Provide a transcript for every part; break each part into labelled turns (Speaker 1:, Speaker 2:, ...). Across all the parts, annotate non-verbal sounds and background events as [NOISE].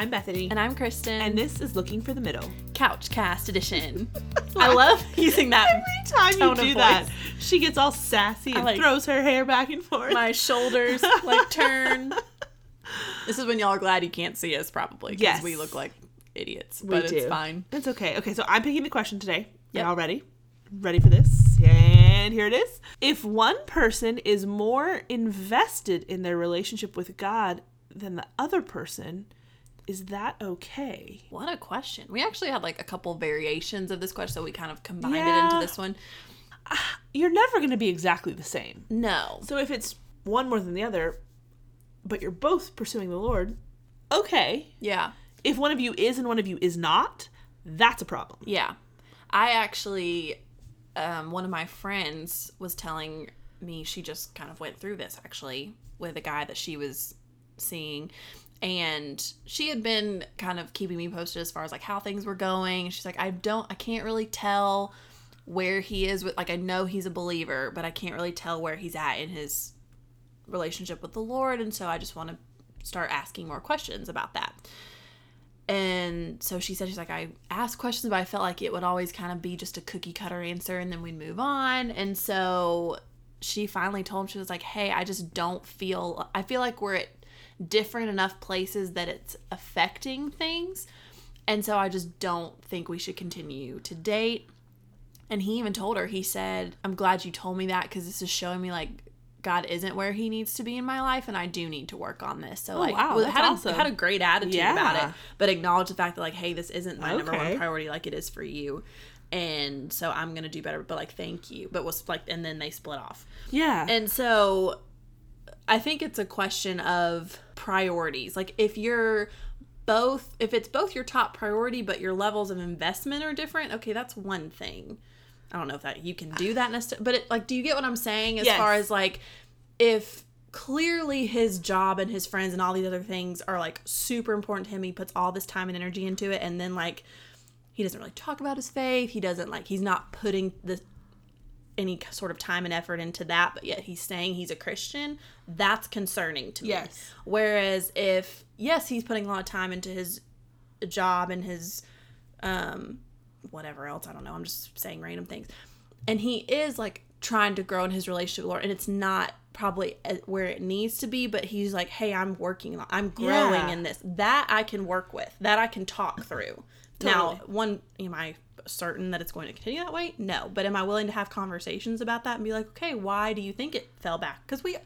Speaker 1: I'm Bethany.
Speaker 2: And I'm Kristen.
Speaker 1: And this is Looking for the Middle.
Speaker 2: Couch Cast Edition. [LAUGHS] I love [LAUGHS] using that.
Speaker 1: Every time you do that, she gets all sassy and
Speaker 2: like-
Speaker 1: throws her hair back and forth.
Speaker 2: My shoulders like turn. [LAUGHS] This is when y'all are glad you can't see us, probably. Because
Speaker 1: Yes.
Speaker 2: we look like idiots.
Speaker 1: We
Speaker 2: But
Speaker 1: do.
Speaker 2: it's fine.
Speaker 1: It's okay. Okay, so I'm picking the question today.
Speaker 2: Yep.
Speaker 1: Y'all ready? Ready for this? And here it is. If one person is more invested in their relationship with God than the other person, is that okay?
Speaker 2: What a question. We actually had like a couple variations of this question, so we kind of combined it into this one.
Speaker 1: You're never going to be exactly the same.
Speaker 2: No.
Speaker 1: So if it's one more than the other, but you're both pursuing the Lord, okay.
Speaker 2: Yeah.
Speaker 1: If one of you is and one of you is not, that's a problem.
Speaker 2: Yeah. I actually, um, one of my friends was telling me she just kind of went through this actually with a guy that she was seeing. And she had been kind of keeping me posted as far as like how things were going. She's like, I don't, I can't really tell where he is with, like, I know he's a believer, but I can't really tell where he's at in his relationship with the Lord. And so I just want to start asking more questions about that. And so she said, she's like, I asked questions, but I felt like it would always kind of be just a cookie cutter answer and then we'd move on. And so she finally told him, she was like, Hey, I just don't feel, I feel like we're at different enough places that it's affecting things. And so I just don't think we should continue to date. And he even told her, he said, I'm glad you told me that because this is showing me like God isn't where he needs to be in my life and I do need to work on this. So oh, like
Speaker 1: wow, that's
Speaker 2: had,
Speaker 1: awesome.
Speaker 2: a, had a great attitude about it, but acknowledge the fact that like, hey, this isn't my number one priority like it is for you. And so I'm gonna do better, but like thank you. But was like and then they split off.
Speaker 1: Yeah.
Speaker 2: And so I think it's a question of priorities. Like if you're both if it's both your top priority but your levels of investment are different, okay, that's one thing. I don't know if that you can do that necessarily, but it, like do you get what I'm saying as
Speaker 1: Yes.
Speaker 2: far as like if clearly his job and his friends and all these other things are like super important to him, he puts all this time and energy into it and then like he doesn't really talk about his faith, he doesn't like he's not putting the any sort of time and effort into that, but yet he's saying he's a Christian, that's concerning to me.
Speaker 1: Yes.
Speaker 2: Whereas if yes, he's putting a lot of time into his job and his um whatever else, I don't know, I'm just saying random things. And he is like trying to grow in his relationship with the Lord and it's not probably where it needs to be, but he's like, "Hey, I'm working I'm growing
Speaker 1: Yeah.
Speaker 2: in this. That I can work with. That I can talk through." Now, one am I certain that it's going to continue that way? No, but am I willing to have conversations about that and be like, okay, why do you think it fell back? Because we,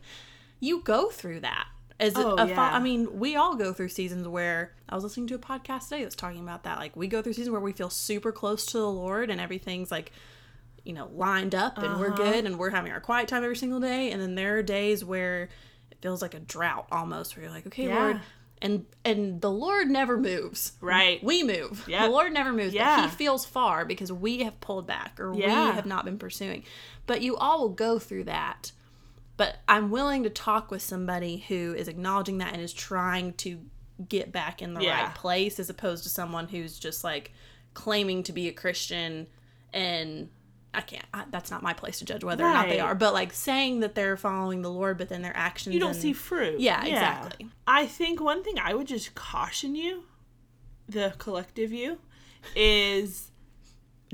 Speaker 2: you go through that as a,
Speaker 1: Oh,
Speaker 2: a fa-
Speaker 1: yeah.
Speaker 2: I mean, we all go through seasons where I was listening to a podcast today that's talking about that. Like we go through seasons where we feel super close to the Lord and everything's like, you know, lined up and we're
Speaker 1: Uh-huh.
Speaker 2: good and we're having our quiet time every single day. And then there are days where it feels like a drought almost, where you're like, okay,
Speaker 1: Yeah.
Speaker 2: Lord. And and the Lord never moves.
Speaker 1: Right.
Speaker 2: We move.
Speaker 1: Yep.
Speaker 2: The Lord never moves. but
Speaker 1: Yeah.
Speaker 2: He feels far because we have pulled back or we have not been pursuing. But you all will go through that. But I'm willing to talk with somebody who is acknowledging that and is trying to get back in the
Speaker 1: Yeah.
Speaker 2: right place as opposed to someone who's just like claiming to be a Christian and I can't. I, that's not my place to judge whether or not they are. But like saying that they're following the Lord, but then their actions
Speaker 1: you don't
Speaker 2: and-
Speaker 1: see fruit.
Speaker 2: Yeah, exactly.
Speaker 1: I think one thing I would just caution you, the collective you, is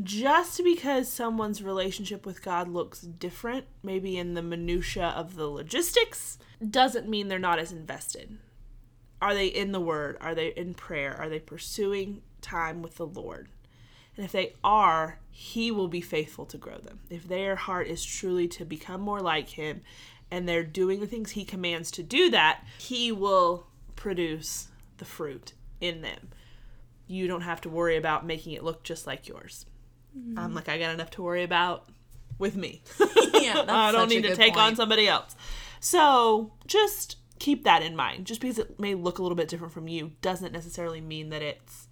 Speaker 1: just because someone's relationship with God looks different, maybe in the minutia of the logistics, doesn't mean they're not as invested. Are they in the word? Are they in prayer? Are they pursuing time with the Lord? And if they are, He will be faithful to grow them. If their heart is truly to become more like Him and they're doing the things He commands to do that, He will produce the fruit in them. You don't have to worry about making it look just like yours. I'm like, I got enough to worry about with me. [LAUGHS] [LAUGHS]
Speaker 2: Yeah,
Speaker 1: I don't need to take on somebody else. So just keep that in mind. Just because it may look a little bit different from you doesn't necessarily mean that it's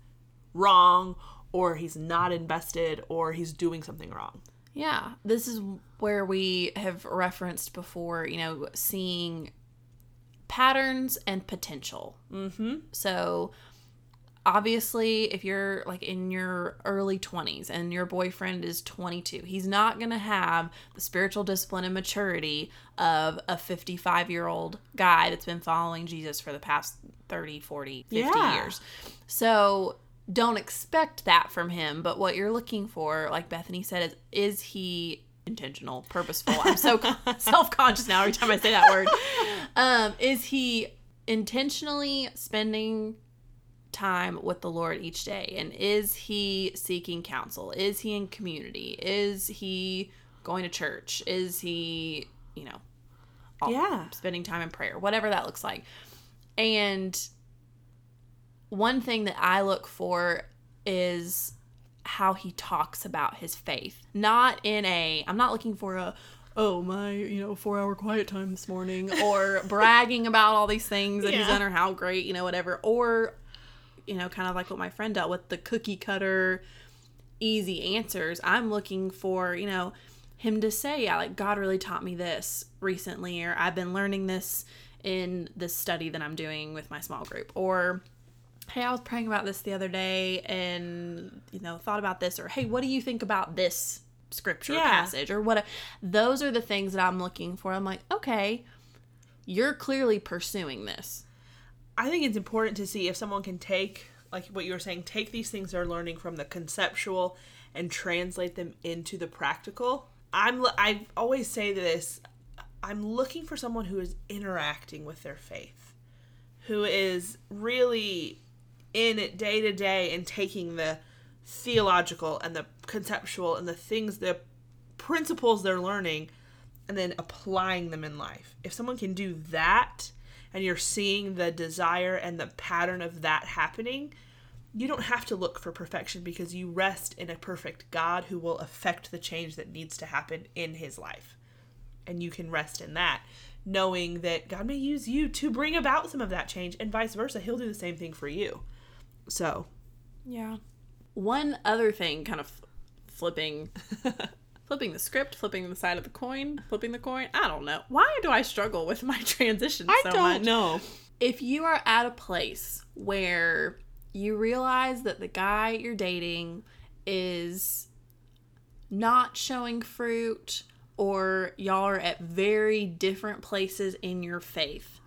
Speaker 1: wrong or he's not invested or he's doing something wrong.
Speaker 2: Yeah, this is where we have referenced before, you know, seeing patterns and potential. Mm-hmm. So obviously if you're like in your early 20s and your boyfriend is 22 he's not going to have the spiritual discipline and maturity of a 55 year old guy that's been following jesus for the past 30 40 50
Speaker 1: Yeah.
Speaker 2: years so don't expect that from him but what you're looking for like bethany said is is he intentional purposeful i'm so [LAUGHS] self-conscious now every time i say that word um is he intentionally spending time with the Lord each day? And is he seeking counsel? Is he in community? Is he going to church? Is he, you know, all-
Speaker 1: Yeah.
Speaker 2: spending time in prayer? Whatever that looks like. And one thing that I look for is how he talks about his faith. Not in a, I'm not looking for a, oh, my, you know, four hour quiet time this morning, or [LAUGHS] bragging about all these things that he's
Speaker 1: Yeah.
Speaker 2: done or how great, you know, whatever. Or, you know, kind of like what my friend dealt with the cookie cutter, easy answers. I'm looking for, you know, him to say, yeah, like God really taught me this recently, or I've been learning this in this study that I'm doing with my small group, or hey, I was praying about this the other day and, you know, thought about this, or hey, what do you think about this scripture
Speaker 1: Yeah.
Speaker 2: passage, or what? Those are the things that I'm looking for. I'm like, okay, you're clearly pursuing this.
Speaker 1: I think it's important to see if someone can take, like what you were saying, take these things they're learning from the conceptual and translate them into the practical. I'm I always say this. I'm looking for someone who is interacting with their faith, who is really in it day to day and taking the theological and the conceptual and the things, the principles they're learning, and then applying them in life. If someone can do that and you're seeing the desire and the pattern of that happening, you don't have to look for perfection because you rest in a perfect God who will affect the change that needs to happen in his life. And you can rest in that, knowing that God may use you to bring about some of that change and vice versa. He'll do the same thing for you. So,
Speaker 2: Yeah. One other thing, kind of flipping, [LAUGHS] flipping the script, flipping the side of the coin, flipping the coin. I don't know. Why do I struggle with my [LAUGHS] transition so much?
Speaker 1: I don't know.
Speaker 2: If you are at a place where you realize that the guy you're dating is not showing fruit, or y'all are at very different places in your faith,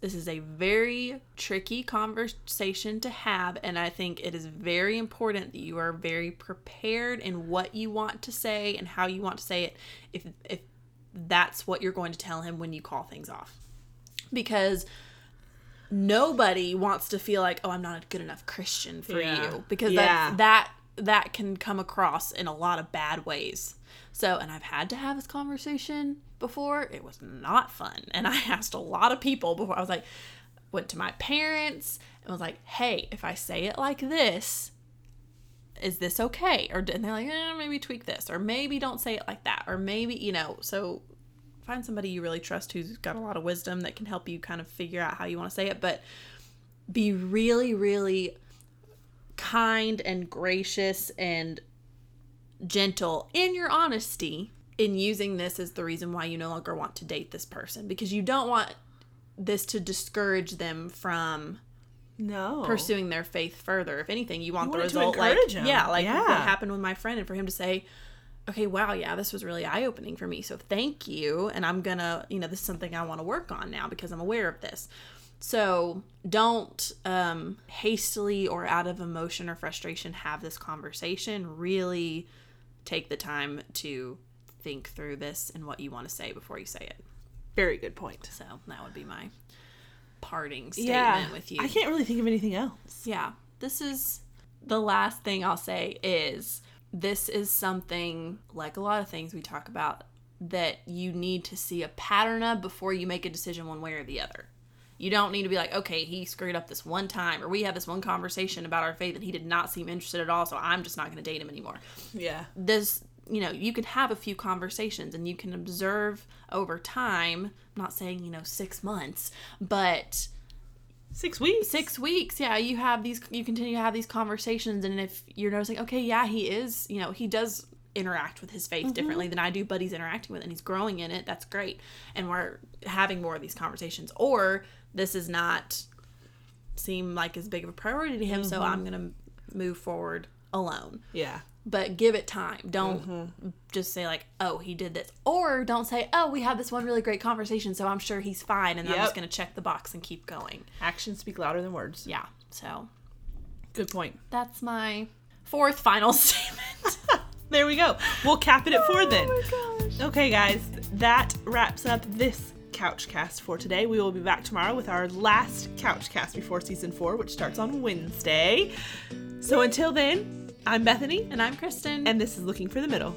Speaker 2: this is a very tricky conversation to have, and I think it is very important that you are very prepared in what you want to say and how you want to say it if if that's what you're going to tell him when you call things off. Because nobody wants to feel like, "Oh, I'm not a good enough Christian for
Speaker 1: Yeah.
Speaker 2: you." Because
Speaker 1: Yeah.
Speaker 2: that that that can come across in a lot of bad ways. So, and I've had to have this conversation before. It was not fun. And I [LAUGHS] asked a lot of people before. I was like, went to my parents and was like, hey, if I say it like this, is this okay? Or and they're like, eh, maybe tweak this, or maybe don't say it like that, or maybe you know. So find somebody you really trust who's got a lot of wisdom that can help you kind of figure out how you want to say it. But be really, really kind and gracious and gentle in your honesty in using this as the reason why you no longer want to date this person because you don't want this to discourage them from
Speaker 1: No.
Speaker 2: pursuing their faith further. If anything, you want
Speaker 1: You
Speaker 2: the
Speaker 1: want
Speaker 2: result like
Speaker 1: 'em.
Speaker 2: yeah, like what happened with my friend and for him to say, "Okay, wow, yeah, this was really eye-opening for me. So thank you, and I'm going to, you know, this is something I want to work on now because I'm aware of this." So, don't um hastily or out of emotion or frustration have this conversation. Really take the time to think through this and what you want to say before you say it.
Speaker 1: Very good point.
Speaker 2: So, that would be my parting statement
Speaker 1: Yeah.
Speaker 2: with you.
Speaker 1: I can't really think of anything else.
Speaker 2: Yeah, this is the last thing I'll say is this is something like a lot of things we talk about that you need to see a pattern of before you make a decision one way or the other. You don't need to be like, okay, he screwed up this one time, or we had this one conversation about our faith and he did not seem interested at all, so I'm just not going to date him anymore.
Speaker 1: Yeah.
Speaker 2: This, you know, you can have a few conversations and you can observe over time. I'm not saying, you know, six months, but
Speaker 1: Six weeks.
Speaker 2: six weeks yeah you have these you continue to have these conversations and if you're noticing okay yeah he is you know he does interact with his faith mm-hmm. differently than i do but he's interacting with it and he's growing in it that's great and we're having more of these conversations or this is not seem like as big of a priority to him, so mm-hmm. I'm gonna move forward alone.
Speaker 1: Yeah.
Speaker 2: But give it time. Don't mm-hmm. just say like, "Oh, he did this," or don't say, "Oh, we had this one really great conversation, so I'm sure he's fine," and I'm just gonna check the box and keep going.
Speaker 1: Actions speak louder than words.
Speaker 2: Yeah. So
Speaker 1: Good point.
Speaker 2: that's my fourth final [LAUGHS] statement.
Speaker 1: There we go. We'll cap it at four then.
Speaker 2: Oh my gosh.
Speaker 1: Okay, guys, that wraps up this couch cast for today. We will be back tomorrow with our last couch cast before season four, which starts on Wednesday. So until then, I'm Bethany,
Speaker 2: And I'm Kristen.
Speaker 1: and this is Looking for the Middle.